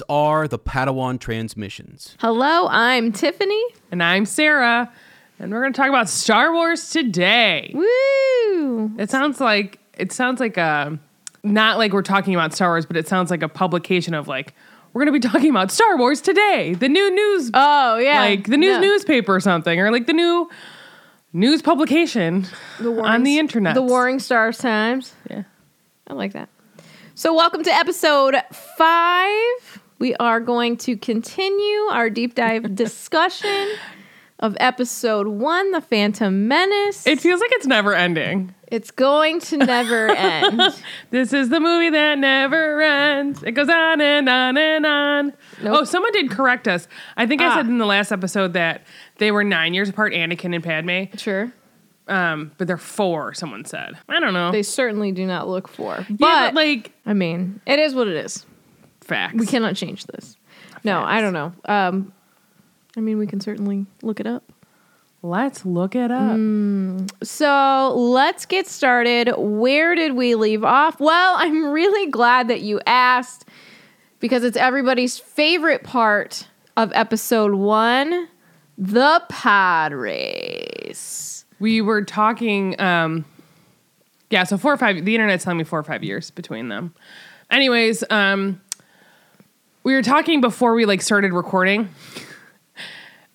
These are the Padawan transmissions. Hello, I'm Tiffany. And I'm Sarah, and we're going to talk about Star Wars today. Woo! It sounds like it sounds like a not like we're talking about Star Wars, but it sounds like a publication of like we're going to be talking about Star Wars today, the new news, Oh yeah, like the news No. newspaper or something, or like the new news publication The Warring- on the internet. The Warring Stars Times. Yeah. I like that. So, welcome to episode five. We are going to continue our deep dive discussion of episode one, The Phantom Menace. It feels like it's never ending. it's going to never end. This is the movie that never ends. It goes on and on and on. Nope. Oh, someone did correct us. I think I Ah. said in the last episode that they were nine years apart, Anakin and Padme. Sure. Um, but they're four, someone said. I don't know. They certainly do not look four. But, yeah, but like I mean, it is what it is. Facts. We cannot change this. No, I don't know. Um, I mean, we can certainly look it up. Let's look it up. Mm. So let's get started. Where did we leave off? Well, I'm really glad that you asked because it's everybody's favorite part of episode one the pod race. We were talking. Um, yeah, so four or five. The internet's telling me four or five years between them. Anyways, um, we were talking before we like started recording.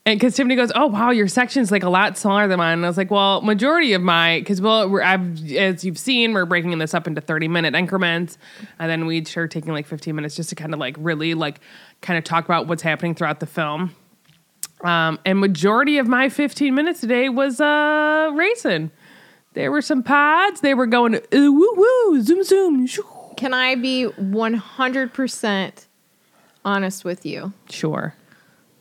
And because Tiffany goes, oh wow, your section's like a lot smaller than mine. And I was like, well, majority of my because well, we're, I've, as you've seen, we're breaking this up into thirty minute increments, and then we start taking like fifteen minutes just to kind of like really like kind of talk about what's happening throughout the film. Um, and majority of my fifteen minutes today was uh racing. There were some pods. They were going uh, woo woo zoom zoom. Can I be 100% honest with you? Sure.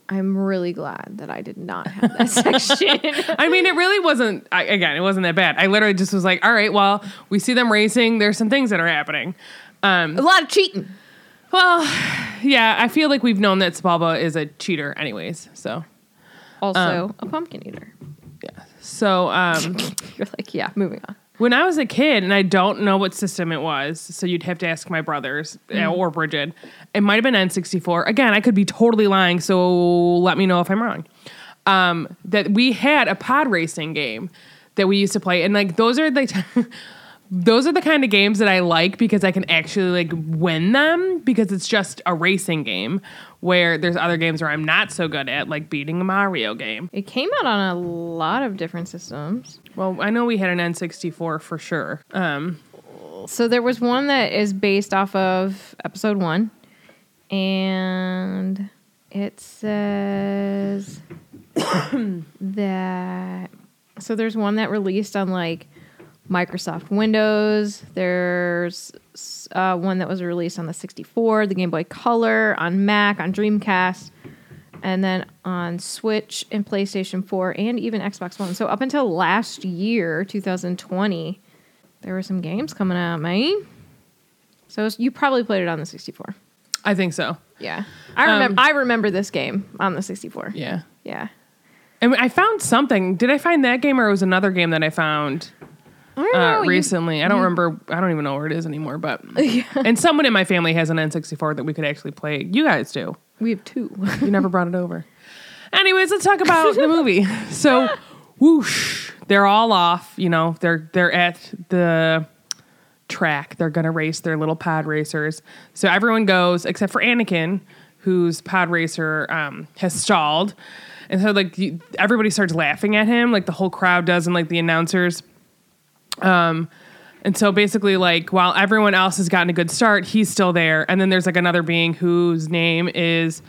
I'm really glad that I did not have that section. I mean, it really wasn't. I, again, it wasn't that bad. I literally just was like, all right, well, we see them racing. There's some things that are happening. Um, a lot of cheating. well, yeah, I feel like we've known that Sebulba is a cheater, anyways. So, Also, a pumpkin eater. yeah. So, um, You're like, yeah, moving on. When I was a kid, and I don't know what system it was, so you'd have to ask my brothers uh, or Bridget. It might have been N64. Again, I could be totally lying, so let me know if I'm wrong. Um, that we had a pod racing game that we used to play, and like those are the those are the kind of games that I like because I can actually like win them because it's just a racing game. Where there's other games where I'm not so good at, like beating a Mario game. It came out on a lot of different systems. Well, I know we had an N64 for sure. Um, So there was one that is based off of episode one, and it says that. So there's one that released on like Microsoft Windows. There's uh, one that was released on the 64, the Game Boy Color, on Mac, on Dreamcast, and then on Switch and PlayStation 4, and even Xbox One. So up until last year, 2020, there were some games coming out, man. So you probably played it on the 64. I think so. Yeah, I remember. I remember this game on the 64. Yeah. yeah. And I found something. Did I find that game or it was another game that I found uh, you- recently? I don't remember. I don't even know where it is anymore. But and someone in my family has an N64 that we could actually play. You guys do. we have two. You never brought it over. Anyways, let's talk about the movie. So, whoosh, they're all off. You know, they're they're at the track. They're gonna race their little pod racers. So everyone goes except for Anakin, whose pod racer um, has stalled, and so like you, everybody starts laughing at him, like the whole crowd does, and like the announcers. Um, and so basically, like while everyone else has gotten a good start, he's still there. And then there's like another being whose name is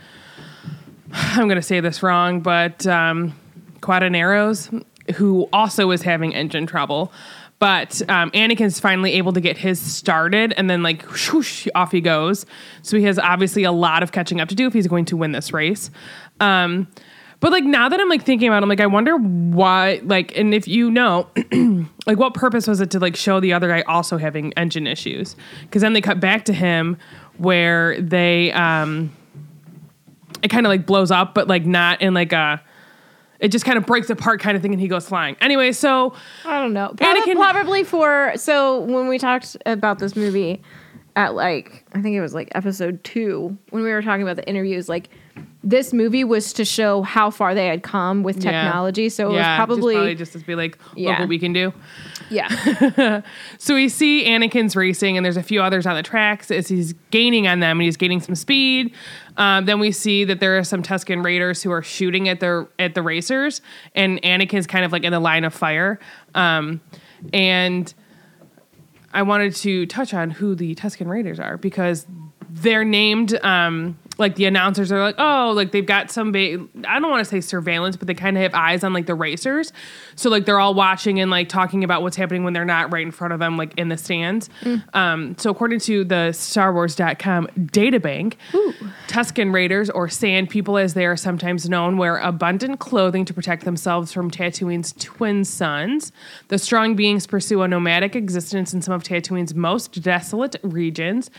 I'm gonna say this wrong, but um, Quadinaros, who also is having engine trouble. But um, Anakin's finally able to get his started, and then like whoosh, off he goes. So he has obviously a lot of catching up to do if he's going to win this race. Um, but like now that I'm like thinking about, it, I'm like I wonder why. Like, and if you know, like what purpose was it to like show the other guy also having engine issues? Because then they cut back to him where they um, it kind of like blows up, but like not in like a. It just kind of breaks apart, kind of thing, and he goes flying. Anyway, so I don't know. Probably, Anakin- probably for so when we talked about this movie, at like I think it was like episode two when we were talking about the interviews. Like this movie was to show how far they had come with Yeah. technology. So it was probably, just, probably just to be like, look Yeah. what we can do. yeah. So we see Anakin's racing, and there's a few others on the tracks as he's gaining on them, and he's gaining some speed. Um, then we see that there are some Tusken Raiders who are shooting at the at the racers, and Anakin's kind of like in the line of fire. Um, and I wanted to touch on who the Tusken Raiders are because they're named. Um, like the announcers are like, oh, like they've got some. Ba- I don't want to say surveillance, but they kind of have eyes on like the racers. So like they're all watching and like talking about what's happening when they're not right in front of them, like in the stands. Um, so according to the StarWars.com databank, Tusken Raiders or Sand People, as they are sometimes known, wear abundant clothing to protect themselves from Tatooine's twin suns. The strong beings pursue a nomadic existence in some of Tatooine's most desolate regions.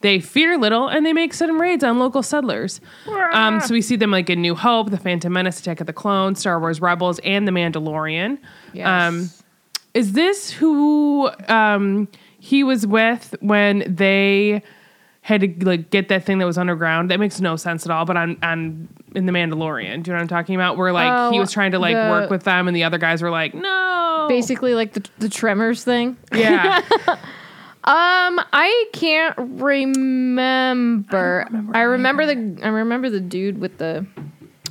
They fear little and they make sudden raids on local settlers. Um, so we see them like in New Hope, The Phantom Menace, Attack of the Clones, Star Wars Rebels, and The Mandalorian. Yes. Um, is this who um, he was with when they had to like get that thing that was underground? That makes no sense at all. But on on in the Mandalorian, do you know what I'm talking about? Where like he Oh, was trying to like the- work with them, and the other guys were like, no, Basically, like the the Tremors thing. yeah, Um, I can't remember. I remember, the I remember the dude with the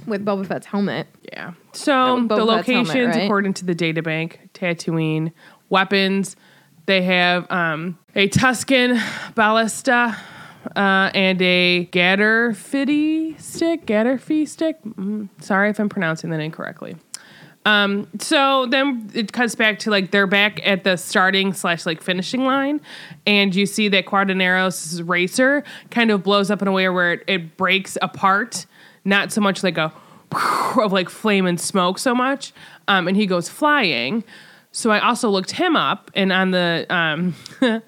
with Boba Fett's helmet. yeah. So Boba the Fett's locations, helmet, right? according to the databank, Tatooine weapons. They have um, a Tusken ballista uh, and a Gatterfitty stick. Gatterfee stick. Mm, sorry if I'm pronouncing that incorrectly. Um, so then it cuts back to like they're back at the starting slash like finishing line, and you see that Quadinaros' racer kind of blows up in a way where it, it breaks apart, not so much like a of like flame and smoke so much, um, and he goes flying. So I also looked him up, and on the um,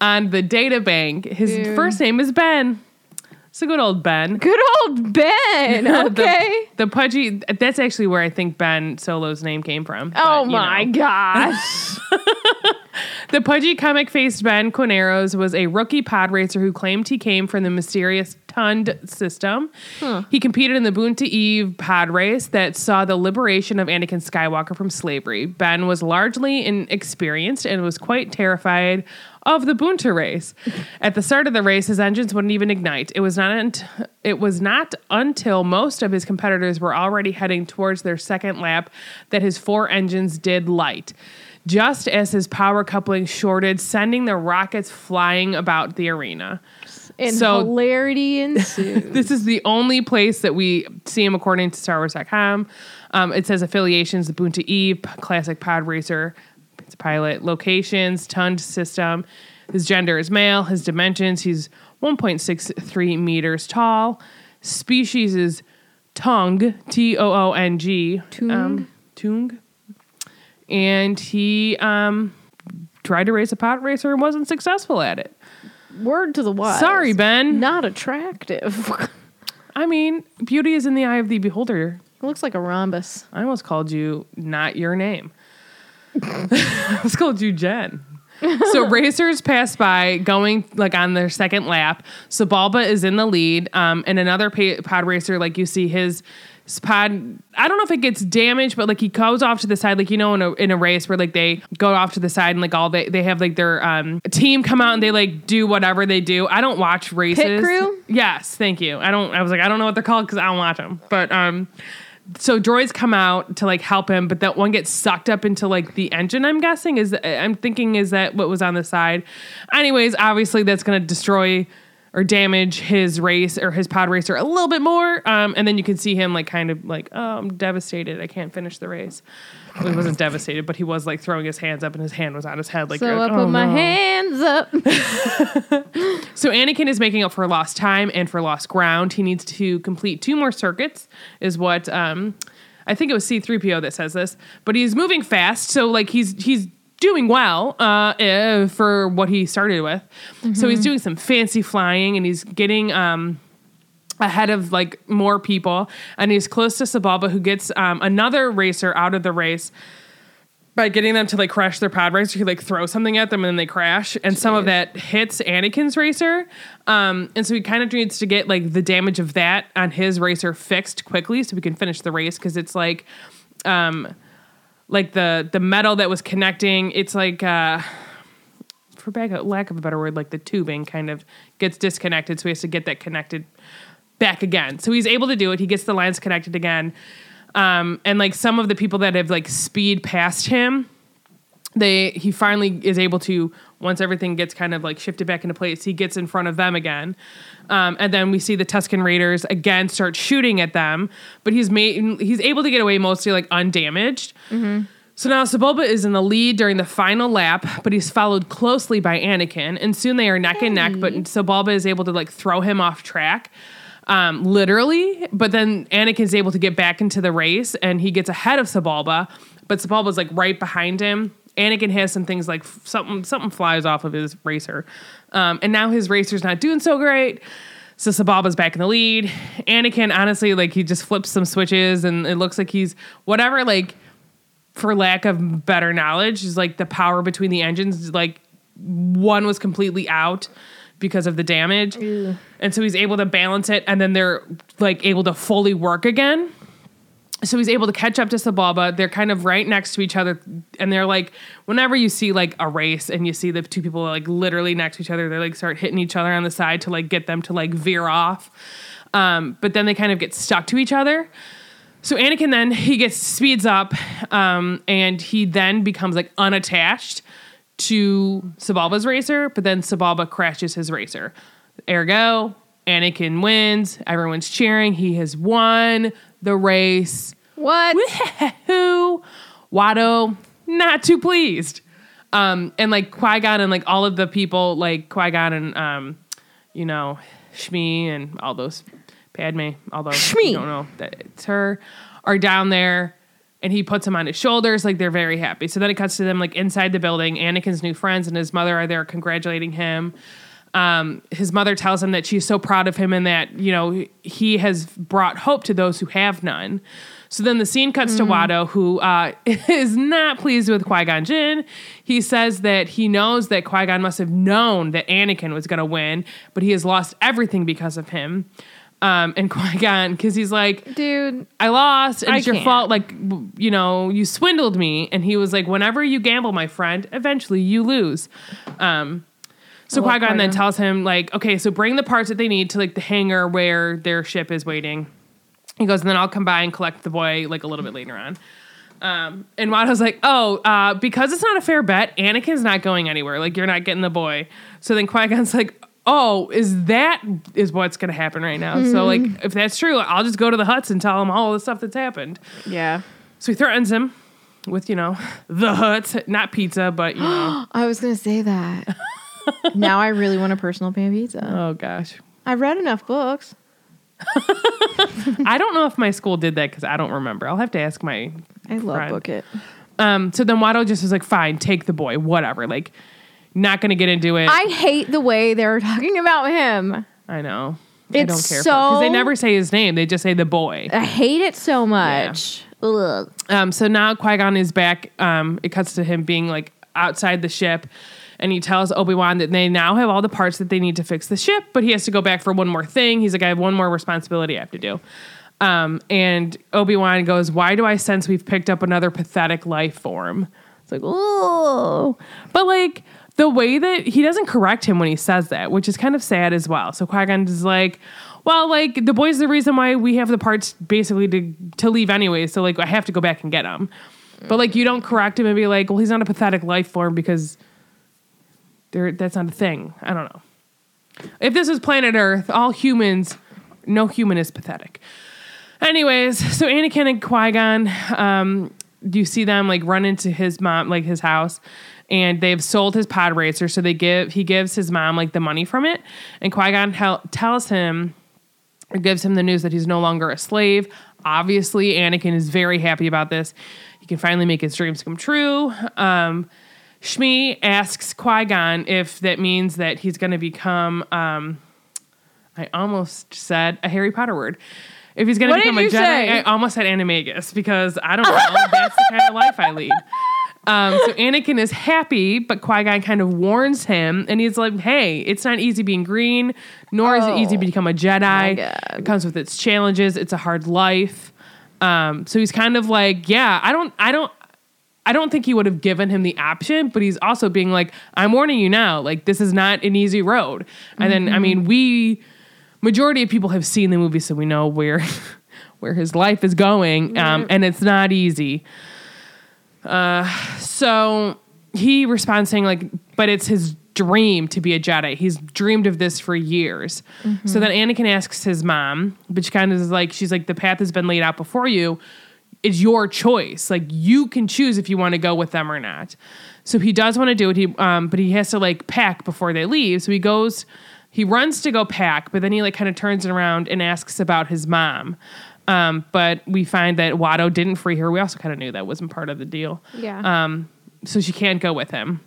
on the data bank, his Dude. first name is Ben. It's a good old Ben. Good old Ben. Okay. The pudgy. That's actually where I think Ben Solo's name came from. oh but, my know. gosh. The pudgy comic faced Ben Quadinaros was a rookie pod racer who claimed he came from the mysterious Tund system. He competed in the Boonta Eve pod race that saw the liberation of Anakin Skywalker from slavery. Ben was largely inexperienced and was quite terrified of the Boonta race. At the start of the race, his engines wouldn't even ignite. It was not unt- it was not until most of his competitors were already heading towards their second lap that his four engines did light just as his power coupling shorted, sending the rockets flying about the arena. And So- hilarity ensued. This is the only place that we see him according to StarWars.com. Um, it says affiliations, the Boonta Eve, Classic Pod Racer, it's a pilot, locations, Tund system. His gender is male. His dimensions, he's 1.63 meters tall. Species is Toong, T O O N G. Toong? Um, Toong. And he um, tried to race a pod racer and wasn't successful at it. Word to the wise. Sorry, Ben. Not attractive. I mean, beauty is in the eye of the beholder. it looks like a rhombus. I almost called you not your name. I almost called you Jen. so racers pass by going like on their second lap. Sebulba is in the lead, um, and another pod racer, like you see his pod. I don't know if it gets damaged, but like he goes off to the side, like you know in a in a race where like they go off to the side and like all they they have like their um team come out and they like do whatever they do. I don't watch races. Pit crew? Yes, thank you. I don't. I was like I don't know what they're called because I don't watch them, but um so droids come out to like help him, but that one gets sucked up into like the engine. I'm guessing is I'm thinking is that what was on the side. Anyways, obviously that's going to destroy or damage his race or his pod racer a little bit more. Um, and then you can see him like kind of like, oh, I'm devastated. I can't finish the race. Well, he wasn't devastated, but he was like throwing his hands up and his hand was on his head. Like, So you're I put "Oh, my no." hands up. So Anakin is making up for lost time and for lost ground. He needs to complete two more circuits, is what um, I think it was C3PO that says this. But he's moving fast, so like he's he's doing well uh, eh, for what he started with. So he's doing some fancy flying and he's getting um, ahead of like more people, and he's close to Sebulba, who gets um, another racer out of the race. by getting them to like crash their pod racer. He like throws something at them and then they crash, and some of that hits Anakin's racer. Um, and so he kind of needs to get like the damage of that on his racer fixed quickly so we can finish the race because it's like, um, like the the metal that was connecting. It's like. Uh, for lack of a better word, like the tubing kind of gets disconnected, so he has to get that connected back again. So he's able to do it. He gets the lines connected again. Um, and like some of the people that have like speed past him, they he finally is able to once everything gets kind of like shifted back into place, he gets in front of them again. Um, and then we see the Tusken Raiders again start shooting at them, but he's made he's able to get away mostly like undamaged. So now Sebulba is in the lead during the final lap, but he's followed closely by Anakin, and soon they are neck and neck. But Sebulba is able to like throw him off track, um, literally. But then Anakin's able to get back into the race, and he gets ahead of Sebulba. But Sebulba's like right behind him. Anakin has some things like something something flies off of his racer, um, and now his racer's not doing so great. So Sebulba's back in the lead. Anakin, honestly, like he just flips some switches, and it looks like he's whatever like for lack of better knowledge, is like the power between the engines, like one was completely out because of the damage. And so he's able to balance it and then they're like able to fully work again. So he's able to catch up to Sebulba. They're kind of right next to each other. And they're like, whenever you see like a race and you see the two people like literally next to each other, they like start hitting each other on the side to like get them to like veer off. Um, but then they kind of get stuck to each other. So Anakin then he gets speeds up, um, and he then becomes like unattached to Sebulba's racer, but then Sebulba crashes his racer. Ergo, Anakin wins. Everyone's cheering. He has won the race. What? Who? Watto not too pleased. Um, and like Qui Gon and like all of the people, like Qui Gon and um, you know, Shmi and all those Padme, although Shmi. you don't know that it's her, are down there. And he puts him on his shoulders, like they're very happy. So then it cuts to them like inside the building. Anakin's new friends and his mother are there congratulating him. Um, his mother tells him that she's so proud of him and that you know he has brought hope to those who have none. So then the scene cuts to Watto, who uh, is not pleased with Qui Gon Jinn. He says that he knows that Qui Gon must have known that Anakin was going to win, but he has lost everything because of him. Um, and Qui Gon, because he's like, Dude, I lost, and I it's your can't. fault. Like, you know, you swindled me. And he was like, whenever you gamble, my friend, eventually you lose. Um, so Qui Gon then tells him, like, okay, so bring the parts that they need to like the hangar where their ship is waiting. He goes, and then I'll come by and collect the boy like a little bit later on. Um, and Watto's like, oh, uh, because it's not a fair bet, Anakin's not going anywhere. Like, you're not getting the boy. So then Qui Gon's like, oh, is that is what's going to happen right now? So like, if that's true, I'll just go to the Hutts and tell him all the stuff that's happened. yeah. So he threatens him with, you know, the Hutts, not pizza, but you know, I was gonna say that. now I really want a personal pan pizza. oh gosh. I've read enough books. I don't know if my school did that because I don't remember. I'll have to ask my. I love Friend. book it. Um. So then Watto just was like, "Fine, take the boy, whatever." Like, not gonna get into it. I hate the way they're talking about him. I know. I It's don't care because they never say his name. They just say the boy. I hate it so much. Ugh. Um, so now Qui Gon is back. Um, it cuts to him being like outside the ship, and he tells Obi Wan that they now have all the parts that they need to fix the ship, but he has to go back for one more thing. He's like, I have one more responsibility I have to do. Um, and Obi Wan goes, Why do I sense we've picked up another pathetic life form? It's like, oh, but like the way that he doesn't correct him when he says that, which is kind of sad as well. So Qui Gon is like, well, like the boy's the reason why we have the parts basically to to leave anyway. So like I have to go back and get him. But like you don't correct him and be like, well, he's not a pathetic life form because there that's not a thing. I don't know. If this was planet Earth, all humans, no human is pathetic. Anyways, so Anakin and Qui Gon, um, you see them like run into his mom, like his house, and they've sold his pod racer. So they give he gives his mom like the money from it, and Qui Gon tells him or gives him the news that he's no longer a slave. Obviously, Anakin is very happy about this. He can finally make his dreams come true. Um, Shmi asks Qui Gon if that means that he's going to become. Um, I almost said a Harry Potter word. If he's going to become a Jedi, say? I almost said animagus because I don't know. that's the kind of life I lead. Um, so Anakin is happy, but Qui Gon kind of warns him, and he's like, "Hey, it's not easy being green, nor is it easy to Oh, become a Jedi. It comes with its challenges. It's a hard life." Um, so he's kind of like, "Yeah, I don't, I don't." I don't think he would have given him the option, but he's also being like, I'm warning you now, like this is not an easy road. And then I mean, we majority of people have seen the movie, so we know where where his life is going. Um, and it's not easy. Uh, so he responds saying, like, but it's his dream to be a Jedi. He's dreamed of this for years. So then Anakin asks his mom, but she kind of is like, she's like, the path has been laid out before you it's your choice. Like you can choose if you want to go with them or not. So he does want to do it. He um, but he has to like pack before they leave. So he goes, he runs to go pack, but then he like kind of turns it around and asks about his mom. Um, but we find that Watto didn't free her. We also kind of knew that wasn't part of the deal. Yeah. Um, so she can't go with him.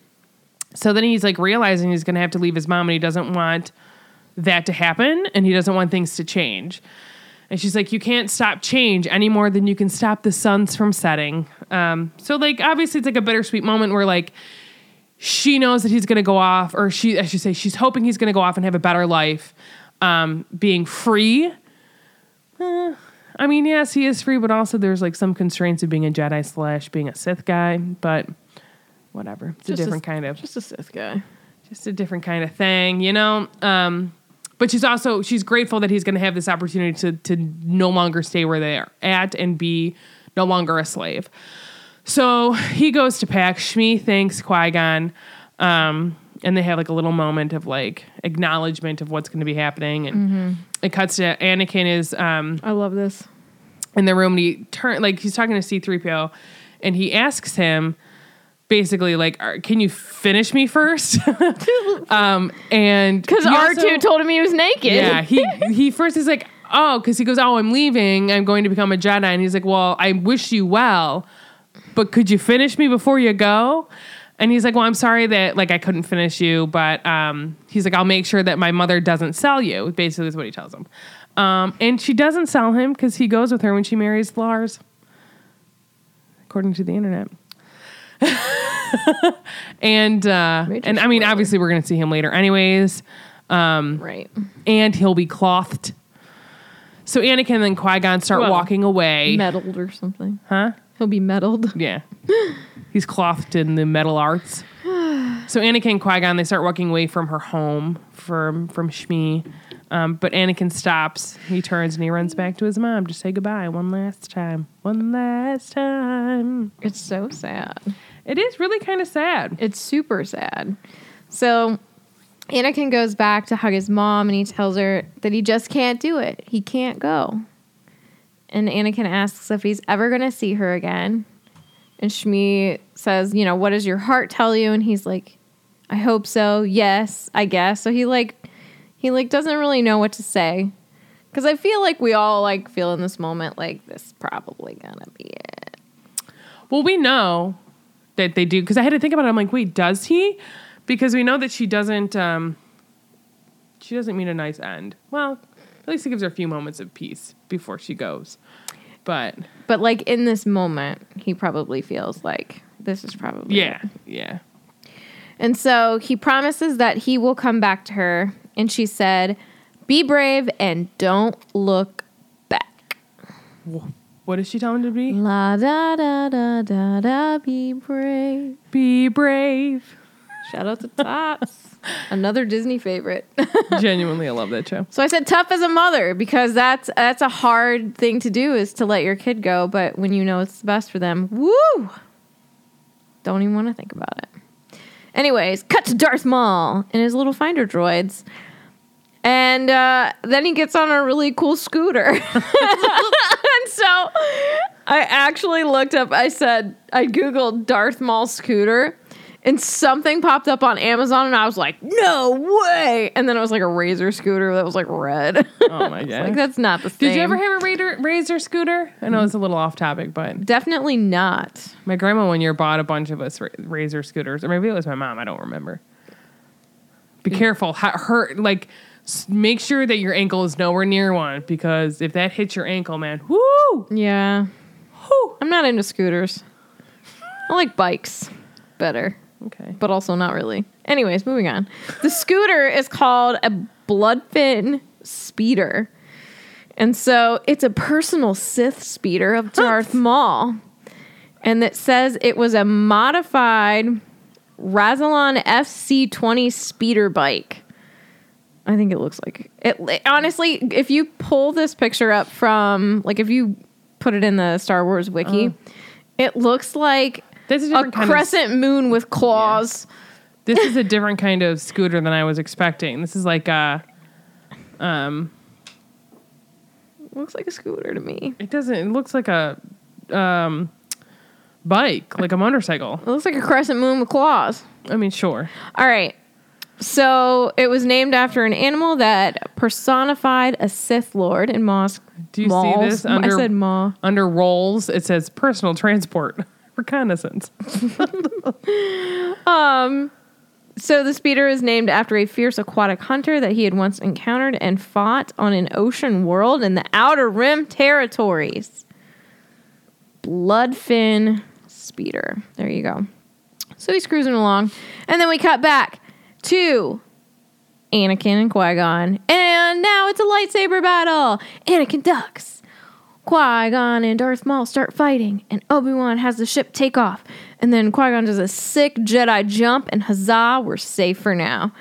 So then he's like realizing he's going to have to leave his mom, and he doesn't want that to happen, and he doesn't want things to change. And she's like, you can't stop change any more than you can stop the suns from setting. Um, so like, obviously, it's like a bittersweet moment where like she knows that he's going to go off, or she, I should say, she's hoping he's going to go off and have a better life, um, being free. Eh, I mean, yes, he is free, but also there's like some constraints of being a Jedi slash being a Sith guy. But whatever, it's Just a a- different kind of Just a Sith guy. just a different kind of thing, you know. Um, but she's also she's grateful that he's going to have this opportunity to to no longer stay where they are at and be no longer a slave. So he goes to pack. Shmi thanks Qui Gon, um, and they have like a little moment of like acknowledgement of what's going to be happening. And it cuts to Anakin is um, I love this. in the room and he turn like he's talking to C3PO and he asks him basically like can you finish me first? Um and Because R two told him he was naked. yeah he he first is like oh because he goes oh i'm leaving. I'm going to become a jedi. And he's like well i wish you well but could you finish me before you go? And he's like well i'm sorry that like i couldn't finish you but um he's like i'll make sure that my mother doesn't sell you basically is what he tells him. Um and she doesn't sell him because he goes with her when she marries lars according to the internet and uh and i mean obviously we're gonna see him later anyways Right. and he'll be clothed. So Anakin and Qui Gon start Well, walking away. Meddled or something. huh? He'll be meddled. Yeah. He's clothed in the metal arts. So Anakin and Qui Gon they start walking away from her home from from Shmi. Um, but Anakin stops. He turns and he runs back to his mom to say goodbye one last time. One last time. It's so sad. It is really kind of sad. It's super sad. So Anakin goes back to hug his mom and he tells her that he just can't do it. He can't go. And Anakin asks if he's ever going to see her again. And Shmi says, You know, what does your heart tell you? And he's like, I hope so. Yes, I guess. So he like, he like doesn't really know what to say. Cause I feel like we all like feel in this moment like this is probably gonna be it. Well, we know that they do because I had to think about it. I'm like, wait, does he? Because we know that she doesn't. Um, she doesn't mean a nice end. Well, at least it gives her a few moments of peace before she goes. But But like in this moment, he probably feels like this is probably yeah, it. yeah. And so he promises that he will come back to her, and she said, "Be brave and don't look back." What is she telling him to be? La da da da da da. Be brave. Be brave. Shout out to Tots, another Disney favorite. Genuinely, I love that show. so I said tough as a mother because that's that's a hard thing to do is to let your kid go, but when you know it's the best for them, woo! Don't even want to think about it. Anyways, cut to Darth Maul and his little finder droids. And uh, then he gets on a really cool scooter. I actually looked up, I said, I Googled Darth Maul scooter, and something popped up on Amazon, and I was like, no way. And then it was like a razor scooter that was like red. Oh my god. like, that's not the same. Did you ever have a Raider, Razor scooter? I know it's a little off topic, but Definitely not. my grandma one year bought a bunch of us Razor scooters, or maybe it was my mom. I don't remember. Be careful. Her like, make sure that your ankle is nowhere near one because if that hits your ankle, man, whoo, Yeah. whoo. I'm not into scooters. I like bikes better, Okay. but also not really. Anyways, moving on. The scooter is called a Bloodfin Speeder. And so it's a personal Sith speeder of Darth Maul. And it says it was a modified Razalon FC20 speeder bike. I think it looks like it. Honestly, if you pull this picture up from, like, if you put it in the Star Wars wiki, it looks like This is a a kind of- crescent moon with claws. This is a different kind of scooter than I was expecting. This is like a. Um, looks like a scooter to me. It doesn't. It looks like a um, bike, like a motorcycle. It looks like a crescent moon with claws. I mean, sure. All right. So it was named after an animal that personified a Sith Lord in Mosque. Do you see this under- I said Ma. Under rolls, it says personal transport reconnaissance. um, So the speeder is named after a fierce aquatic hunter that he had once encountered and fought on an ocean world in the Outer Rim territories. Bloodfin speeder. There you go. So he's cruising along, and then we cut back to Anakin and Qui Gon, and now it's a lightsaber battle. Anakin ducks. Qui Gon and Darth Maul start fighting, and Obi Wan has the ship take off. And then Qui Gon does a sick Jedi jump, and huzzah, we're safe for now.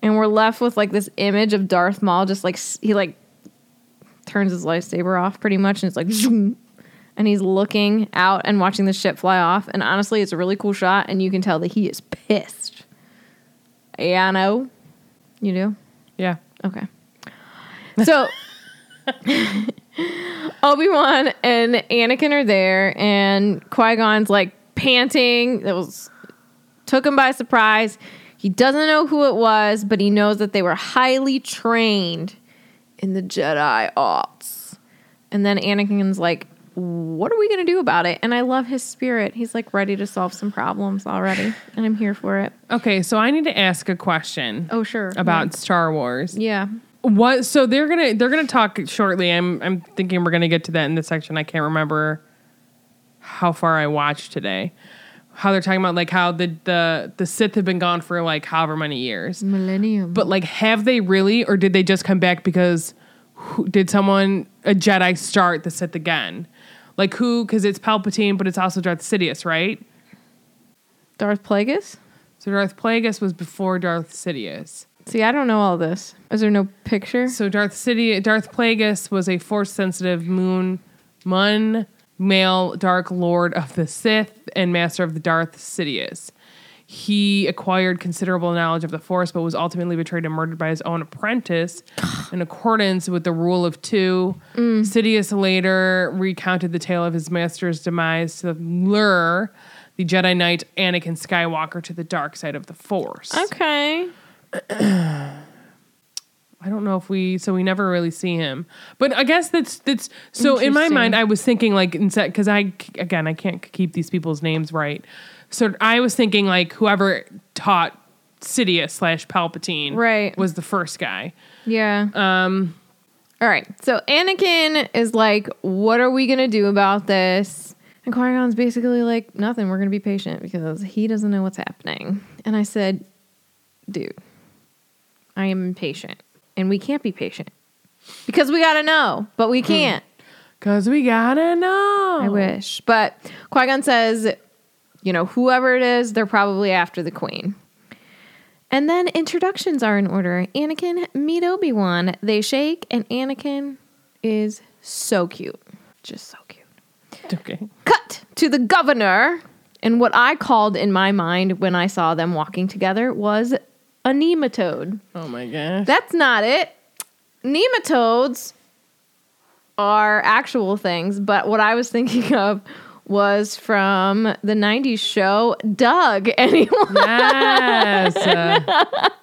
And we're left with like this image of Darth Maul, just like he like turns his lightsaber off pretty much, and it's like zoom, and he's looking out and watching the ship fly off. And honestly, it's a really cool shot, and you can tell that he is pissed. Know. You do. Yeah. Okay. So Obi Wan and Anakin are there, and Qui Gon's like panting. That was took him by surprise. He doesn't know who it was, but he knows that they were highly trained in the Jedi arts. And then Anakin's like, "What are we gonna do about it?" And I love his spirit. He's like ready to solve some problems already, and I'm here for it. Okay, so I need to ask a question Oh sure. about Star Wars. yeah. What? So they're gonna they're gonna talk shortly. I'm I'm thinking we're gonna get to that in this section. I can't remember how far I watched today. How they're talking about like how the the the Sith have been gone for like however many years. Millennium. But like, have they really, or did they just come back because who, did someone a Jedi start the Sith again? Like who? Because it's Palpatine, but it's also Darth Sidious, right? Darth Plagueis. So Darth Plagueis was before Darth Sidious. See, I don't know all this. Is there no picture? So Darth Sidious, Darth Plagueis was a force-sensitive moon, mun, male Dark Lord of the Sith and master of the Darth Sidious. He acquired considerable knowledge of the Force, but was ultimately betrayed and murdered by his own apprentice in accordance with the rule of two. Mm. Sidious later recounted the tale of his master's demise to lure the Jedi Knight Anakin Skywalker to the dark side of the Force. Okay. I don't know if we so we never really see him. But I guess that's that's so in my mind I was thinking like because I again I can't keep these people's names right. So I was thinking like whoever taught Sidious slash Palpatine Right. was the first guy. Yeah. Um. All right. So Anakin is like, "What are we gonna do about this?" And Qui Gon's basically like, "Nothing. We're gonna be patient because he doesn't know what's happening." And I said, "Dude, I am impatient, and we can't be patient because we gotta know, but we can't." Cause we gotta know. I wish. But Qui Gon says, you know, whoever it is, they're probably after the queen. And then introductions are in order. Anakin, meet Obi Wan. They shake, and Anakin is so cute. Just so cute. Okay. Cut to the governor. And what I called in my mind when I saw them walking together was a nematode. Oh my gosh. That's not it. Nematodes are actual things, but what I was thinking of was from the 90s show Doug. Anyone? yes.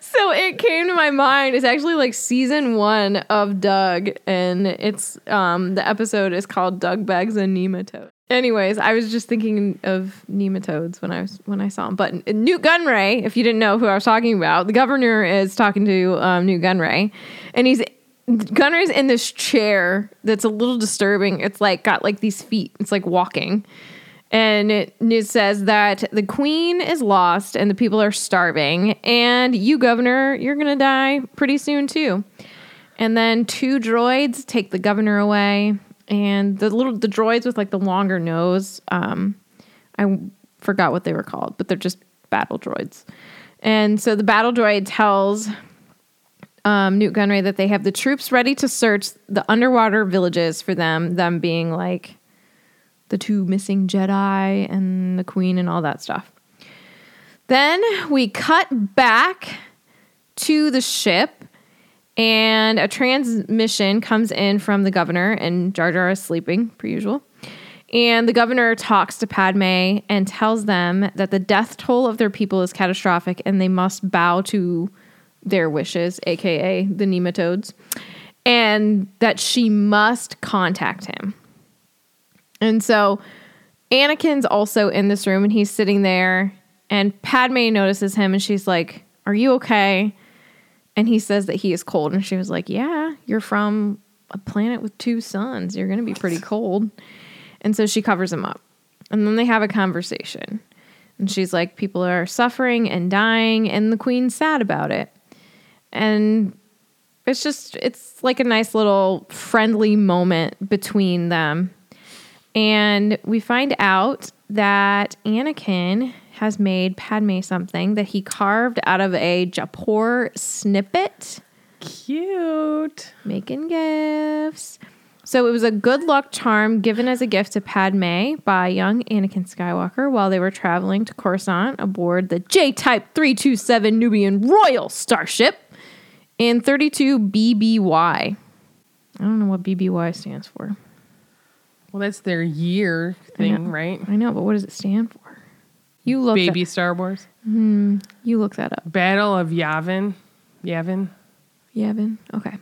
So it came to my mind. It's actually like season one of Doug, and it's um the episode is called Doug Bags a Nematode. Anyways, I was just thinking of nematodes when I was when I saw him. But Nute Gunray, if you didn't know who I was talking about, the governor is talking to um, Nute Gunray, and he's Gunray's in this chair that's a little disturbing. It's like got like these feet. It's like walking, And it, it says that the queen is lost and the people are starving. And you, governor, you're going to die pretty soon too. And then two droids take the governor away. And the little the droids with like the longer nose, um, I forgot what they were called, but they're just battle droids. And so the battle droid tells um, Nute Gunray that they have the troops ready to search the underwater villages for them, them being like the two missing Jedi and the Queen and all that stuff. Then we cut back to the ship, and a transmission comes in from the governor, and Jar Jar is sleeping, per usual. And the governor talks to Padme and tells them that the death toll of their people is catastrophic and they must bow to their wishes, aka the nematodes, and that she must contact him. And so Anakin's also in this room and he's sitting there and Padme notices him and she's like, "Are you okay?" And he says that he is cold and she was like, "Yeah, you're from a planet with two suns. You're going to be pretty cold." And so she covers him up. And then they have a conversation. And she's like, People are suffering and dying, and the queen's sad about it. And it's just, it's like a nice little friendly moment between them. And we find out that Anakin has made Padme something that he carved out of a Japor snippet, Cute. making gifts. So it was a good luck charm given as a gift to Padme by young Anakin Skywalker while they were traveling to Coruscant aboard the J Type 327 Nubian Royal Starship in 32 BBY. I don't know what BBY stands for. Well, that's their year thing, right? I know, but what does it stand for? You look Baby Star Wars. Hmm, you look that up. Battle of Yavin. Yavin. Yavin. Okay.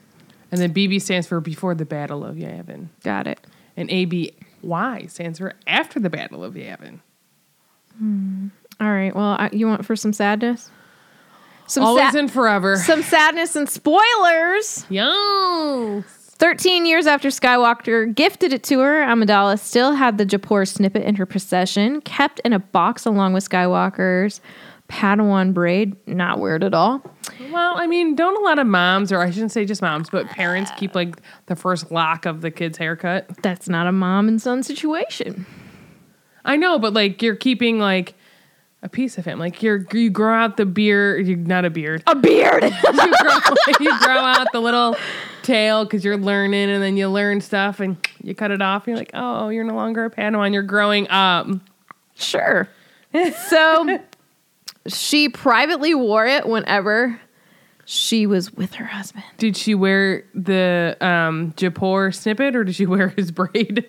And then BB stands for before the Battle of Yavin. Got it. And ABY stands for after the Battle of Yavin. Hmm. All right. Well, I, you want for some sadness? Some Always sa- and forever. some sadness and spoilers. Yo. 13 years after Skywalker gifted it to her, Amidala still had the Japor snippet in her possession, kept in a box along with Skywalker's Padawan braid. Not weird at all. Well, I mean, don't a lot of moms, or I shouldn't say just moms, but parents keep like the first lock of the kid's haircut? That's not a mom and son situation. I know, but like you're keeping like a piece of him. Like you're you grow out the beard, you not a beard. A beard. you, grow, you grow out the little tail because you're learning, and then you learn stuff, and you cut it off. You're like, oh, you're no longer a Padawan. You're growing up. sure. So she privately wore it whenever she was with her husband. Did she wear the um, Japor snippet, or did she wear his braid?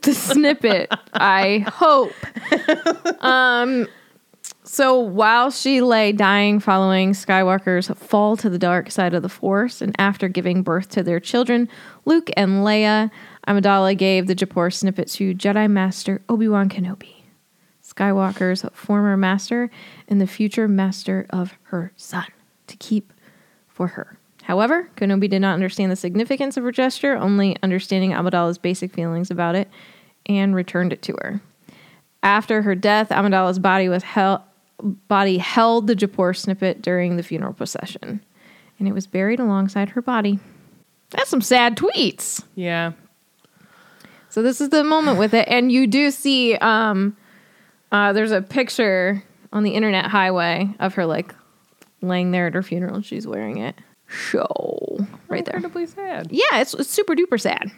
the snippet. I hope. Um, so while she lay dying following Skywalker's fall to the dark side of the Force, and after giving birth to their children, Luke and Leia, Amidala gave the Japor snippet to Jedi Master Obi Wan Kenobi, Skywalker's former master and the future master of her son, to keep for her. However, Kenobi did not understand the significance of her gesture, only understanding Amidala's basic feelings about it, and returned it to her. After her death, Amidala's body was held body held the Japor snippet during the funeral procession, and it was buried alongside her body. That's some sad tweets. yeah. So this is the moment with it, and you do see um, uh, there's a picture on the internet highway of her like laying there at her funeral, and she's wearing it. Show right there. Incredibly sad. Yeah, it's, it's super duper sad.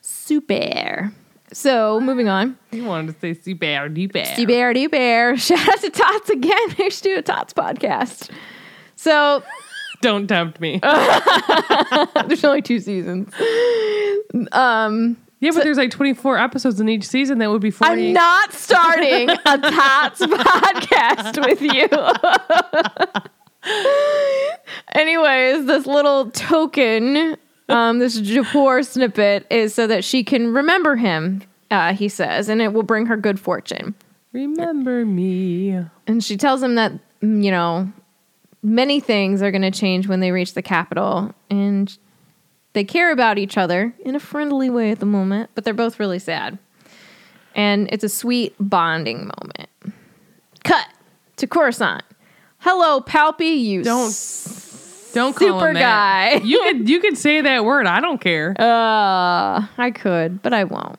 Super. So moving on. You wanted to say. Steve Bear, D Bear. Shout out to Tots again. They should do a Tots podcast. So Don't tempt me. there's only two seasons. Um, yeah, but there's like 24 episodes in each season. That would be 40. I'm not starting a Tots podcast with you. Anyways, this little token, um, this Japor snippet is so that she can remember him, uh, he says, and it will bring her good fortune. Remember me. And she tells him that, mm, you know, many things are going to change when they reach the capital. And they care about each other in a friendly way at the moment, but they're both really sad. And it's a sweet bonding moment. Cut to Coruscant. Hello, Palpy, you Don't- s- Don't call Super him that. guy. You could you could say that word. I don't care. Uh, I could, but I won't.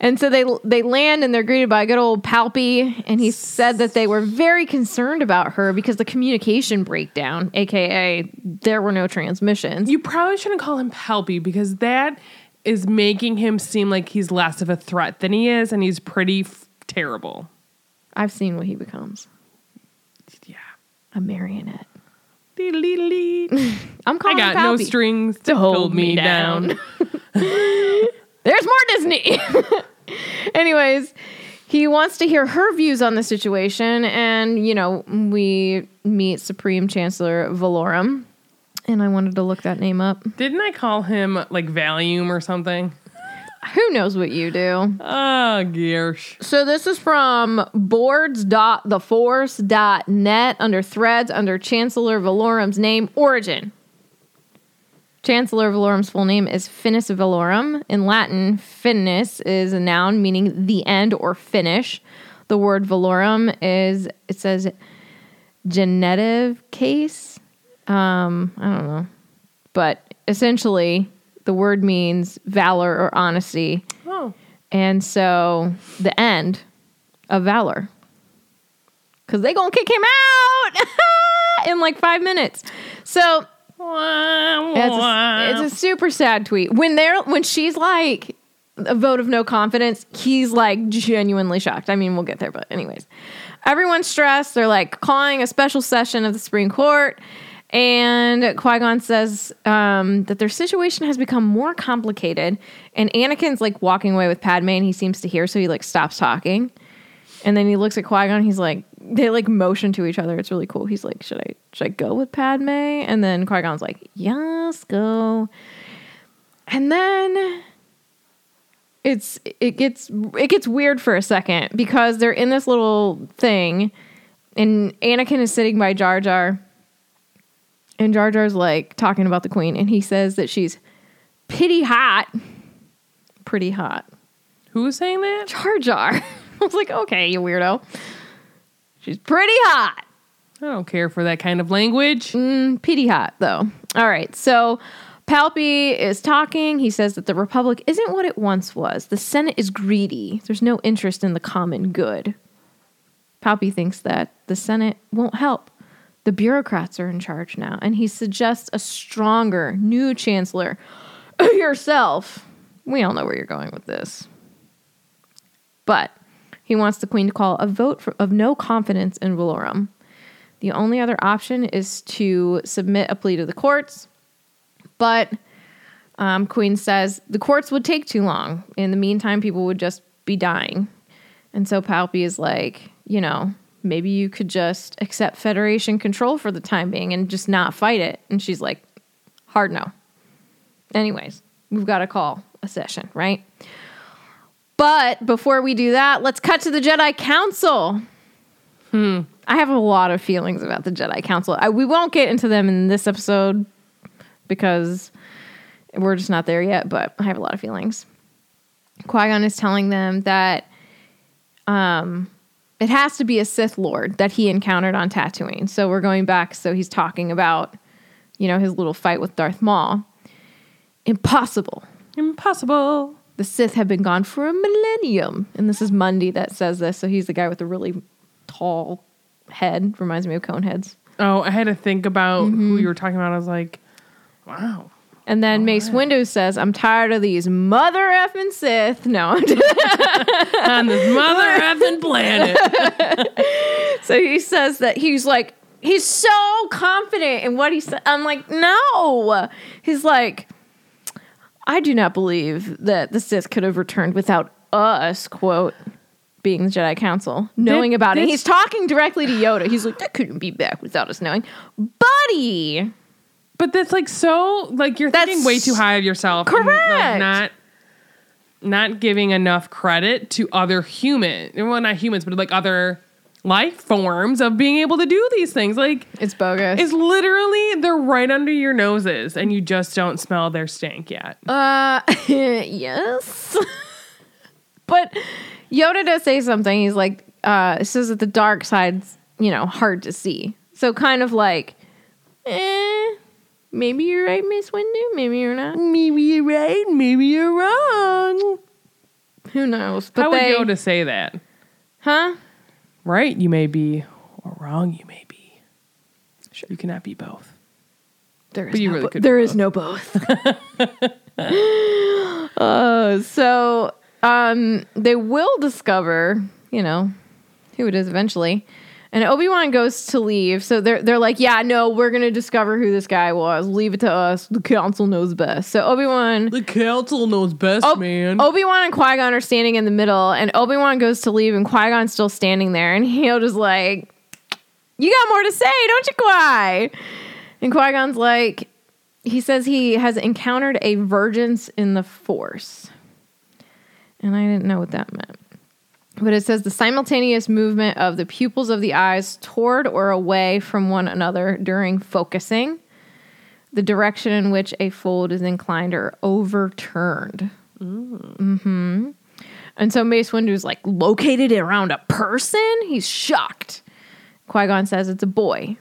And so they they land and they're greeted by a good old Palpy, and he said that they were very concerned about her because the communication breakdown, aka there were no transmissions. You probably shouldn't call him Palpy because that is making him seem like he's less of a threat than he is, and he's pretty f- terrible. I've seen what he becomes. Yeah. A marionette. I'm calling. I got no strings to hold me down. There's more Disney. Anyways, he wants to hear her views on the situation, and you know, we meet Supreme Chancellor Valorum, and I wanted to look that name up. Didn't I call him like Valium or something? Who knows what you do? Oh, gosh. So this is from boards.theforce.net under threads under Chancellor Valorum's name origin. Chancellor Valorum's full name is Finis Valorum. In Latin, finis is a noun meaning the end or finish. The word Valorum is it says genitive case. Um, I don't know. But essentially the word means valor or honesty. Oh. And so the end of Valor. Because they going to kick him out in like five minutes. So it's a, it's a super sad tweet. When they're when she's like a vote of no confidence, he's like genuinely shocked. I mean, we'll get there, but anyways. Everyone's stressed. They're like calling a special session of the Supreme Court. And Qui Gon says um, that their situation has become more complicated. And Anakin's like walking away with Padme, and he seems to hear, so he like stops talking. And then he looks at Qui Gon. He's like, they like motion to each other. It's really cool. He's like, should I should I go with Padme? And then Qui Gon's like, yes, go. And then it's it gets it gets weird for a second because they're in this little thing, and Anakin is sitting by Jar Jar, and Jar Jar's like talking about the Queen, and he says that she's pity hot, pretty hot. Who was saying that? Jar Jar. I was like, okay, you weirdo. She's pretty hot. I don't care for that kind of language. Mm, pity hot, though. All right, so Palpy is talking. He says that the Republic isn't what it once was. The Senate is greedy. There's no interest in the common good. Palpy thinks that the Senate won't help. The bureaucrats are in charge now, and he suggests a stronger new chancellor. Yourself. We all know where you're going with this. But he wants the queen to call a vote for, of no confidence in Valorum. The only other option is to submit a plea to the courts, but um, Queen says the courts would take too long. In the meantime, people would just be dying. And so Palpy is like, you know, maybe you could just accept Federation control for the time being and just not fight it. And she's like, hard no. Anyways, we've got to call a session, right? But before we do that, let's cut to the Jedi Council. Hmm. I have a lot of feelings about the Jedi Council. I, we won't get into them in this episode because we're just not there yet, but I have a lot of feelings. Qui Gon is telling them that um, it has to be a Sith Lord that he encountered on Tatooine. So we're going back. So he's talking about, you know, his little fight with Darth Maul. Impossible. Impossible. The Sith have been gone for a millennium. And this is Mundi that says this. So he's the guy with the really tall head. Reminds me of Coneheads. Oh, I had to think about Mm-hmm. who you were talking about. I was like, wow. And then Mace Windu says, I'm tired of these mother effing Sith. No. On this mother effing planet. so he says that he's like, he's so confident in what he said. I'm like, no. He's like, I do not believe that the Sith could have returned without us, quote, being the Jedi Council, knowing Did about it. He's talking directly to Yoda. He's like, that couldn't be back without us knowing. Buddy. But that's like so like you're That's thinking way too high of yourself. and, like, correct. not not giving enough credit to other human well not humans, but like other life forms of being able to do these things. Like It's bogus. it's literally they're right under your noses and you just don't smell their stink yet. uh, yes. but Yoda does say something. He's like, uh, says that the dark side's, you know, hard to see. So kind of like, eh, maybe you're right, Miss Windu. Maybe you're not. maybe you're right, maybe you're wrong. Who knows? But How they, would Yoda say that? huh? Right, you may be, or wrong, you may be. Sure. You cannot be both. There is But you no really bo- could there be is no both. uh, so um, they will discover, you know, who it is eventually. And Obi Wan goes to leave, so they're they're like, yeah, no, we're gonna discover who this guy was. Leave it to us. The council knows best. So Obi Wan, The council knows best, man. Obi Wan and Qui Gon are standing in the middle, and Obi Wan goes to leave, and Qui Gon's still standing there, and he'll just like, "You got more to say, don't you, Qui?" And Qui Gon's like, he says he has encountered a vergence in the Force, and I didn't know what that meant. But it says the simultaneous movement of the pupils of the eyes toward or away from one another during focusing, the direction in which a fold is inclined or overturned. Mm-hmm. And so Mace Windu's like located around a person. He's shocked. Qui Gon says it's a boy.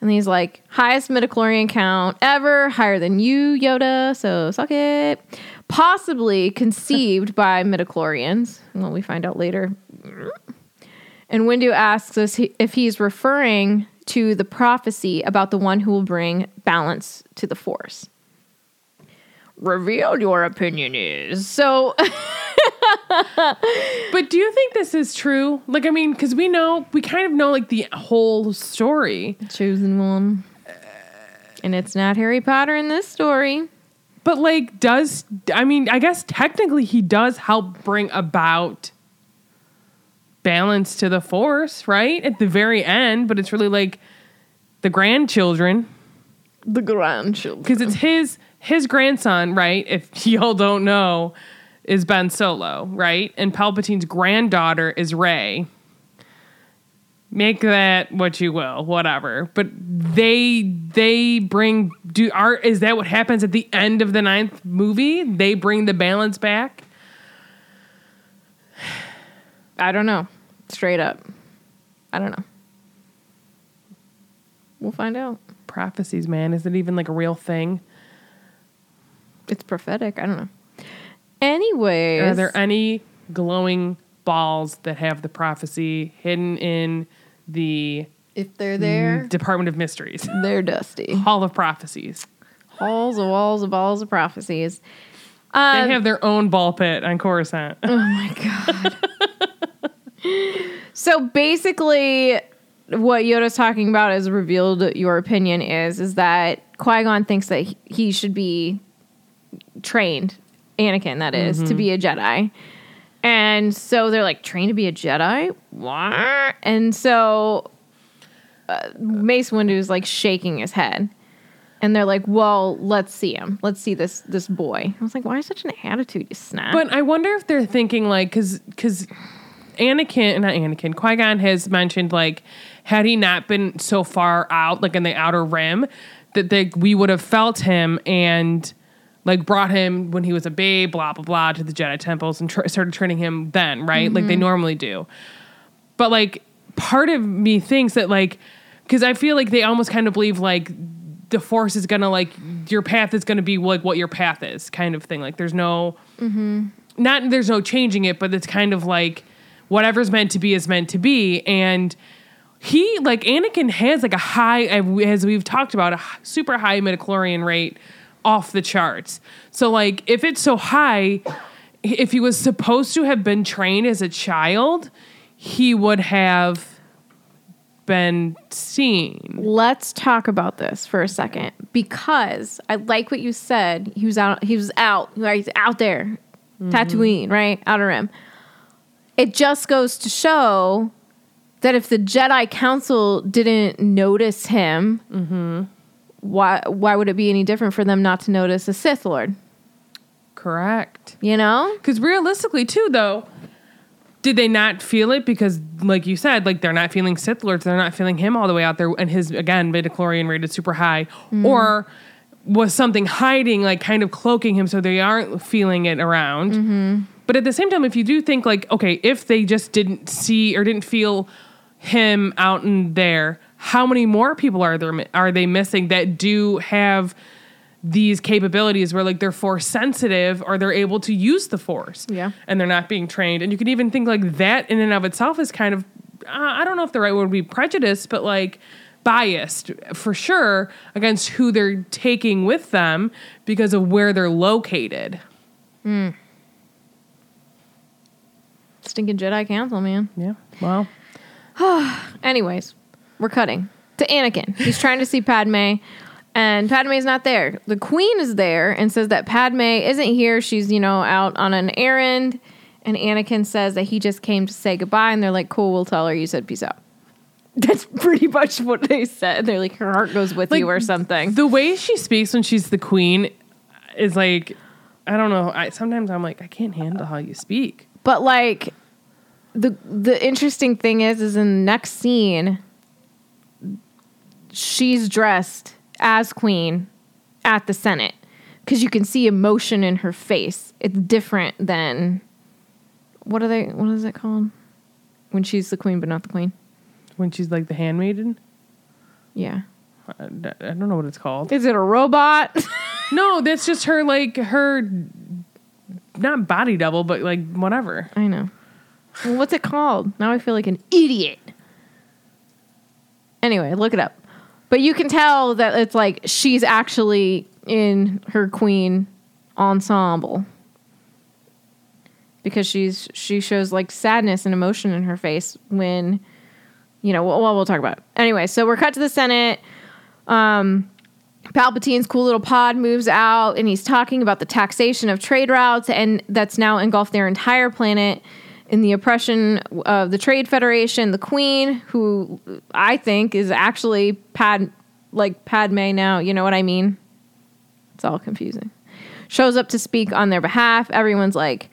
And he's like, highest midichlorian count ever, higher than you, Yoda, so suck it. Possibly conceived by midichlorians. Well, we find out later. And Windu asks us if he's referring to the prophecy about the one who will bring balance to the Force. Reveal your opinion is. So, But do you think this is true? Like, I mean, because we know, we kind of know like the whole story. chosen one. And it's not Harry Potter in this story. But like, does I mean? I guess technically he does help bring about balance to the force, right? At the very end, but it's really like the grandchildren The grandchildren. because it's his his grandson, right? If y'all don't know, is Ben Solo, right? And Palpatine's granddaughter is Rey. Make that what you will, whatever. But they they bring do are is that what happens at the end of the ninth movie? They bring the balance back. I don't know. Straight up. I don't know. We'll find out. Prophecies, man, is it even like a real thing? It's prophetic. I don't know. Anyways. Are there any glowing balls that have the prophecy hidden in the if they're there, Department of Mysteries? they're dusty. Hall of Prophecies. Halls of walls of balls of prophecies. They Um, have their own ball pit on Coruscant. Oh my god. so basically what Yoda's talking about is revealed your opinion is is that Qui-Gon thinks that he- he should be trained Anakin that is, to be a Jedi. And so they're like trained to be a Jedi? What? And so uh, Mace Windu's like shaking his head. And they're like, "Well, let's see him. Let's see this this boy." I was like, "Why such an attitude, you snap?" but I wonder if they're thinking like, because because Anakin, not Anakin, Qui Gon has mentioned like, had he not been so far out, like in the outer rim, that they we would have felt him and like brought him when he was a babe, blah blah blah, to the Jedi temples and tr- started training him then, right? Like they mm-hmm. normally do. But like part of me thinks that like because I feel like they almost kind of believe like the force is gonna like your path is gonna be like what your path is kind of thing. Like there's no mm-hmm. not there's no changing it, but it's kind of like whatever's meant to be is meant to be. And he like Anakin has like a high as we've talked about a super high midichlorian rate off the charts. So like if it's so high, if he was supposed to have been trained as a child, he would have been seen. Let's talk about this for a second because I like what you said. He was out. He was out. Right, he's out there, mm-hmm. Tatooine, right, outer rim. It just goes to show that if the Jedi Council didn't notice him, mm-hmm. Why why would it be any different for them not to notice a Sith Lord? Correct. You know, Because realistically, too, though, did they not feel it? Because, like you said, like they're not feeling Sith Lords, they're not feeling him all the way out there, and his again midichlorian rate is super high, mm-hmm. or was something hiding, like kind of cloaking him, so they aren't feeling it around. Mm-hmm. But at the same time, if you do think like, okay, if they just didn't see or didn't feel him out in there, how many more people are there are they missing that do have these capabilities where like they're force sensitive or they're able to use the force Yeah. and they're not being trained? And you can even think like that in and of itself is kind of uh, i don't know if the right word would be prejudice but like biased for sure against who they're taking with them because of where they're located. Stinking Jedi Council, man. yeah well. Anyways, we're cutting to Anakin. He's trying to see Padme, and Padme's not there. The Queen is there and says that Padme isn't here. She's, you know, out on an errand. And Anakin says that he just came to say goodbye, and they're like, cool, we'll tell her you said peace out. That's pretty much what they said. They're like, her heart goes with Like, you or something. the way she speaks when she's the queen is like i don't know i sometimes i'm like i can't handle how you speak But like the the interesting thing is is in the next scene she's dressed as queen at the Senate cuz you can see emotion in her face. It's different than what are they what is it called? When she's the queen but not the queen. when she's like the handmaiden Yeah. I, I don't know what it's called Is it a robot? no that's just her like her not body double but like whatever I know. Well, what's it called? Now I feel like an idiot. Anyway, look it up. But you can tell that it's like she's actually in her queen ensemble. Because she's she shows like sadness and emotion in her face when you know, well, we'll talk about it. Anyway, so we're cut to the Senate. Um Palpatine's cool little pod moves out and he's talking about the taxation of trade routes and that's now engulfed their entire planet in the oppression of the Trade Federation, the Queen, who I think is actually Pad like Padme now, you know what I mean? It's all confusing. Shows up to speak on their behalf. Everyone's like,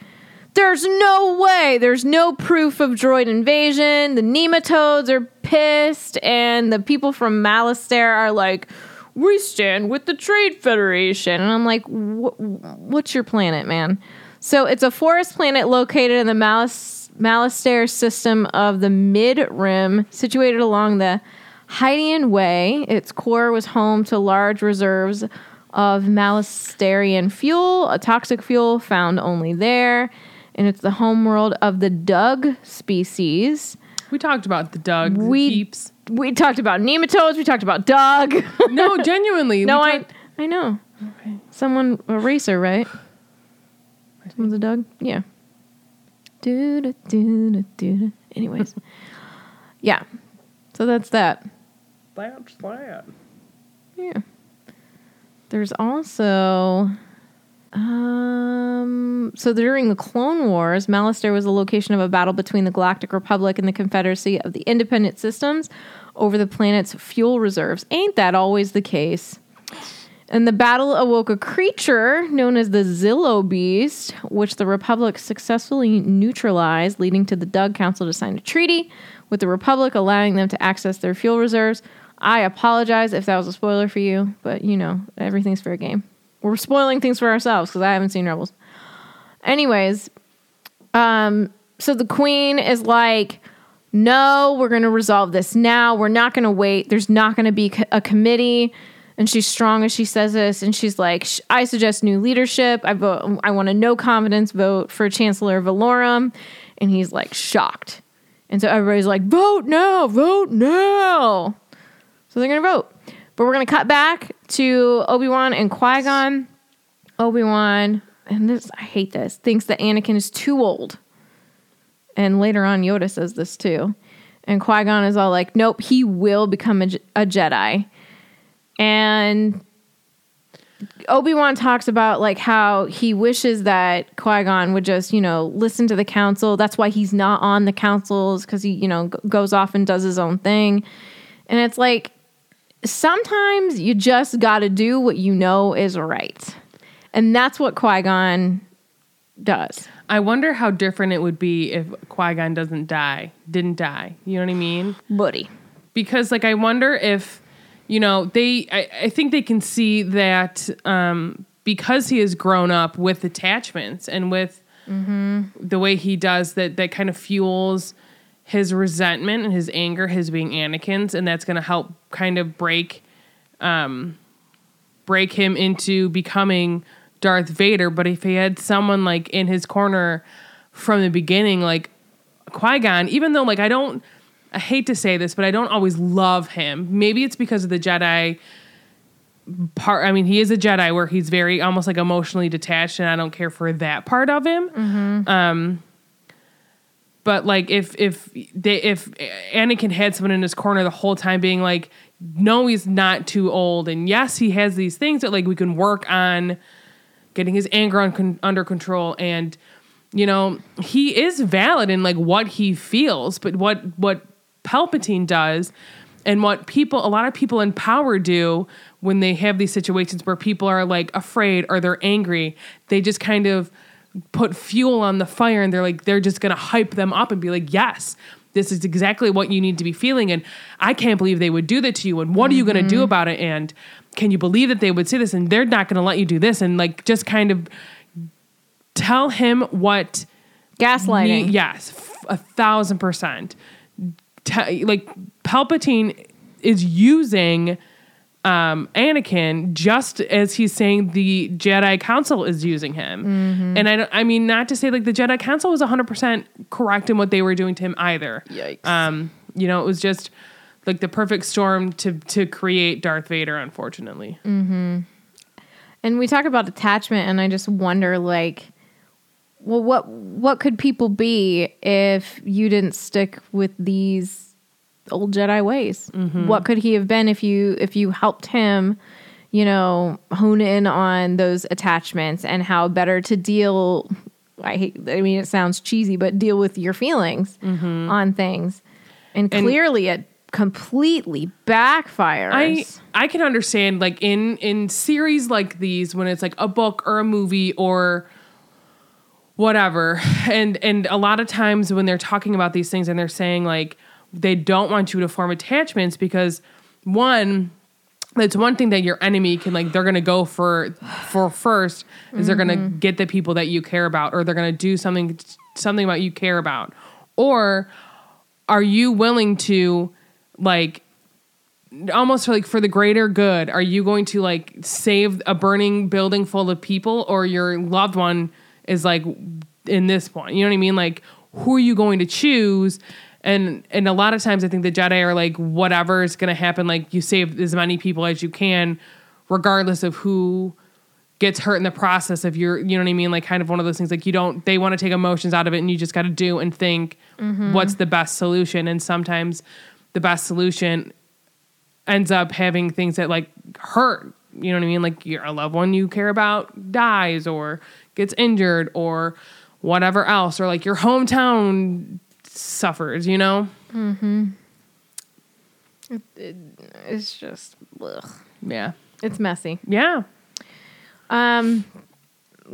there's no way. There's no proof of droid invasion. The nematodes are pissed, and the people from Malastare are like, we stand with the Trade Federation. And I'm like, what's your planet, man? So it's a forest planet located in the Malas- Malastare system of the Mid Rim, situated along the Hydian Way. Its core was home to large reserves of Malastarian fuel, a toxic fuel found only there. And it's the homeworld of the Dug species. we talked about the Dug We- peeps We talked about nematodes. We talked about Dug. no genuinely no, I talked- I know. okay. Someone a racer, right? Someone's a dog? Yeah. Do do do do. Anyways, yeah. So that's that. That's that. Yeah. There's also um so during the Clone Wars, Malastare was the location of a battle between the Galactic Republic and the Confederacy of the Independent Systems over the planet's fuel reserves. Ain't that always the case? And the battle awoke a creature known as the Zillo Beast, which the Republic successfully neutralized, leading to the Dug Council to sign a treaty with the Republic, allowing them to access their fuel reserves. I apologize if that was a spoiler for you, but you know, everything's fair game. We're spoiling things for ourselves because I haven't seen Rebels. Anyways, um, so the Queen is like, no, we're going to resolve this now. We're not going to wait. There's not going to be a committee. And she's strong as she says this. And she's like, I suggest new leadership. I vote. I want a no confidence vote for Chancellor Valorum. And he's like shocked. And so everybody's like, vote now, vote now. So they're to vote. But we're to cut back to Obi Wan and Qui Gon. Obi Wan, and this, I hate this, thinks that Anakin is too old. And later on, Yoda says this too. And Qui Gon is all like, nope, he will become a, a Jedi. And Obi Wan talks about like how he wishes that Qui Gon would just, you know, listen to the council. That's why he's not on the councils because he, you know, g- goes off and does his own thing. And it's like, sometimes you just got to do what you know is right. And that's what Qui Gon does. I wonder how different it would be if Qui Gon doesn't die, didn't die. You know what I mean? Buddy. because like I wonder if you know they I, I think they can see that um, because he has grown up with attachments and with the way he does that that kind of fuels his resentment and his anger his being anakin's and that's going to help kind of break um break him into becoming darth vader. But if he had someone like in his corner from the beginning like qui-gon even though like i don't i hate to say this but i don't always love him. Maybe it's because of the jedi part i mean he is a jedi where he's very almost like emotionally detached and i don't care for that part of him. Um but like if if they if anakin had someone in his corner the whole time being like no he's not too old and yes he has these things that like we can work on getting his anger on, con- under control and you know he is valid in like what he feels but what what palpatine does and what people a lot of people in power do when they have these situations where people are like afraid or they're angry they just kind of put fuel on the fire and they're like they're just gonna hype them up and be like yes this is exactly what you need to be feeling. And i can't believe they would do that to you. And what are you gonna do mm-hmm. about it? And can you believe that they would say this? And they're not gonna let you do this. And like just kind of tell him what Gaslighting. Ne- yes, f- a thousand percent. Te- like Palpatine is using um, Anakin just as he's saying the Jedi Council is using him. And I, don't- I mean, not to say like the Jedi Council was 100% correct in what they were doing to him either. Yikes. Um, you know, it was just like the perfect storm to to create Darth Vader, unfortunately. And we talk about attachment, and I just wonder, like, well, what what could people be if you didn't stick with these old Jedi ways? Mm-hmm. What could he have been if you if you helped him, you know, hone in on those attachments and how better to deal? I hate. I mean, it sounds cheesy, but deal with your feelings mm-hmm. on things, and, And- clearly it completely backfires. I I can understand like in in series like these when it's like a book or a movie or whatever. And and a lot of times when they're talking about these things and they're saying like they don't want you to form attachments because one that's one thing that your enemy can like they're gonna go for for first is they're gonna mm-hmm. get the people that you care about or they're gonna do something something about you care about. Or are you willing to like almost like for the greater good are you going to like save a burning building full of people or your loved one is like in this point you know what i mean like who are you going to choose and and a lot of times i think the jedi are like whatever is going to happen like you save as many people as you can regardless of who gets hurt in the process of your you know what i mean like kind of one of those things like you don't they want to take emotions out of it and you just got to do and think mm-hmm. what's the best solution and sometimes the best solution ends up having things that like hurt. You know what I mean? Like your a loved one you care about dies or gets injured or whatever else, or like your hometown suffers. You know? it's just, ugh. Yeah, it's messy. yeah. Um,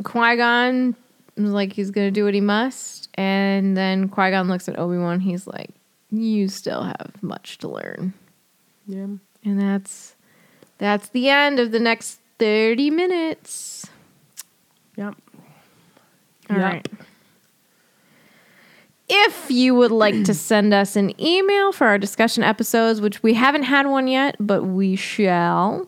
Qui Gon was like he's gonna do what he must, and then Qui Gon looks at Obi Wan. He's like, "You still have much to learn," Yeah. and that's that's the end of the next thirty minutes. Yep. All Yep. right. If you would like to send us an email for our discussion episodes, which we haven't had one yet, but we shall,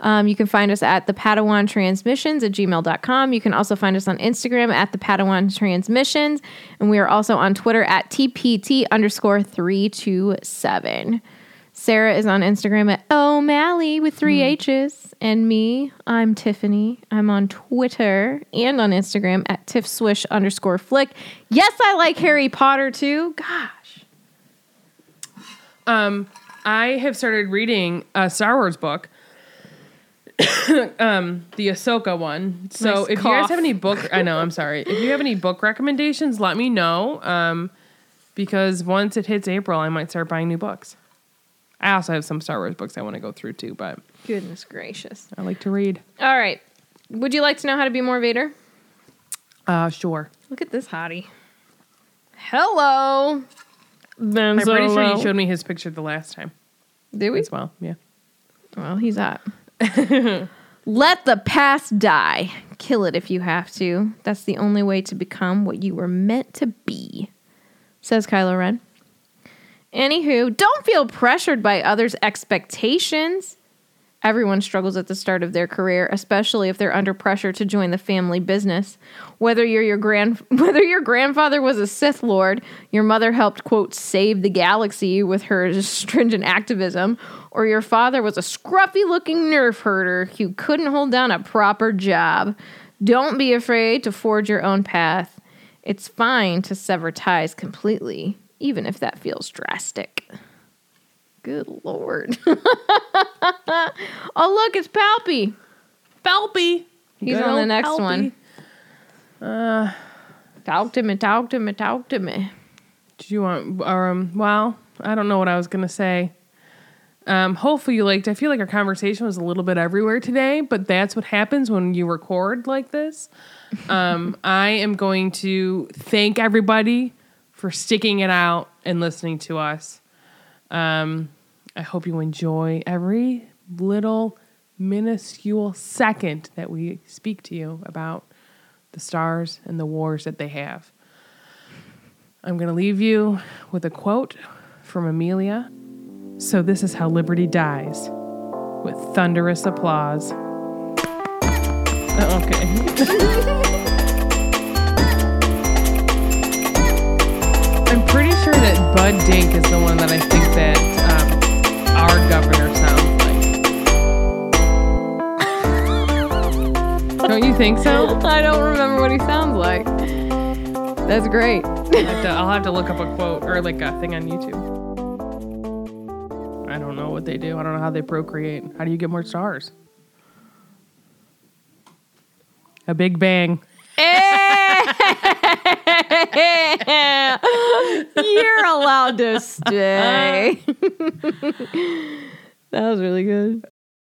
um, you can find us at the Padawan Transmissions at gmail.com. You can also find us on Instagram at the Padawan Transmissions. And we are also on Twitter at TPT underscore 327. Sarah is on Instagram at O'Malley with three H's. And me, I'm Tiffany. I'm on Twitter and on Instagram at TiffSwish underscore flick. Yes, I like Harry Potter too. Gosh. Um, I have started reading a Star Wars book. um, the Ahsoka one. So Nice if you guys cough. have any book, I know I'm sorry. If you have any book recommendations, let me know. Um, because once it hits April, I might start buying new books. I also have some Star Wars books I want to go through too, but Goodness gracious. I like to read. All right. Would you like to know how to be more Vader? Uh, sure. Look at this hottie. Hello. Ben I'm pretty sure you showed me his picture the last time Did we? as well. Yeah. Well, he's hot. Let the past die. Kill it if you have to. That's the only way to become what you were meant to be, says Kylo Ren. Anywho, don't feel pressured by others' expectations. Everyone struggles at the start of their career, especially if they're under pressure to join the family business. Whether you're your grand whether your grandfather was a Sith Lord, your mother helped quote save the galaxy with her stringent activism, or your father was a scruffy looking nerf herder who couldn't hold down a proper job. Don't be afraid to forge your own path. It's fine to sever ties completely, even if that feels drastic. Good lord. oh, look, it's Palpy. Phelpy. He's Good on the next Phelpy. one. Talk to me, talk to me, talk to me. Do you want? Um. Well, I don't know what I was gonna say. Um. Hopefully you liked. I feel like our conversation was a little bit everywhere today, but that's what happens when you record like this. Um. I am going to thank everybody for sticking it out and listening to us. Um. I hope you enjoy every little minuscule second that we speak to you about the stars and the wars that they have. I'm going to leave you with a quote from Amelia. So, this is how liberty dies with thunderous applause. Oh, okay. Bud Dink is the one that I think that um, our governor sounds like. Don't you think so? I don't remember what he sounds like. That's great. I'll have, to, I'll have to look up a quote or like a thing on YouTube. I don't know what they do. I don't know how they procreate. How do you get more stars? A big bang. You're allowed to stay. Uh. that was really good.